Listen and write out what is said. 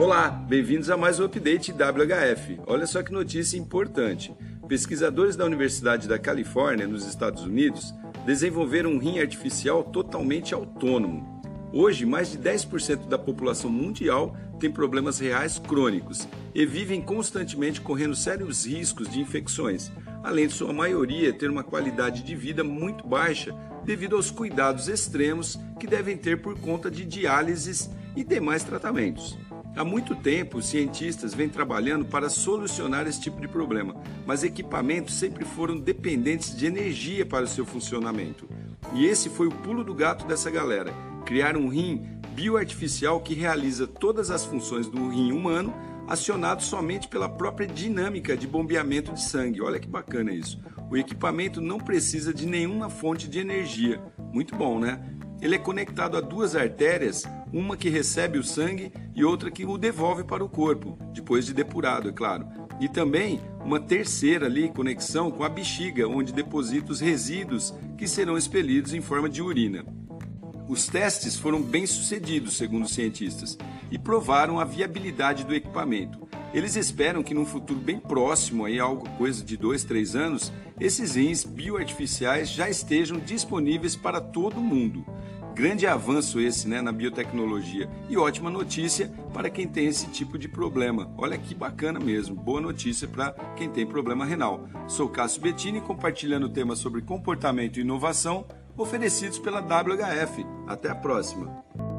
Olá, bem-vindos a mais um update WHF. Olha só que notícia importante. Pesquisadores da Universidade da Califórnia, nos Estados Unidos, desenvolveram um rim artificial totalmente autônomo. Hoje, mais de 10% da população mundial tem problemas reais crônicos e vivem constantemente correndo sérios riscos de infecções, além de sua maioria ter uma qualidade de vida muito baixa devido aos cuidados extremos que devem ter por conta de diálises e demais tratamentos. Há muito tempo, os cientistas vêm trabalhando para solucionar esse tipo de problema, mas equipamentos sempre foram dependentes de energia para o seu funcionamento. E esse foi o pulo do gato dessa galera: criar um rim bioartificial que realiza todas as funções do rim humano, acionado somente pela própria dinâmica de bombeamento de sangue. Olha que bacana isso. O equipamento não precisa de nenhuma fonte de energia. Muito bom, né? Ele é conectado a duas artérias, uma que recebe o sangue e outra que o devolve para o corpo, depois de depurado, é claro. E também uma terceira ali conexão com a bexiga, onde deposita os resíduos que serão expelidos em forma de urina. Os testes foram bem sucedidos, segundo os cientistas, e provaram a viabilidade do equipamento. Eles esperam que num futuro bem próximo, aí algo coisa de dois, três anos, esses rins bioartificiais já estejam disponíveis para todo mundo. Grande avanço esse né, na biotecnologia e ótima notícia para quem tem esse tipo de problema. Olha que bacana mesmo, boa notícia para quem tem problema renal. Sou Cássio Bettini compartilhando temas sobre comportamento e inovação oferecidos pela WHF. Até a próxima!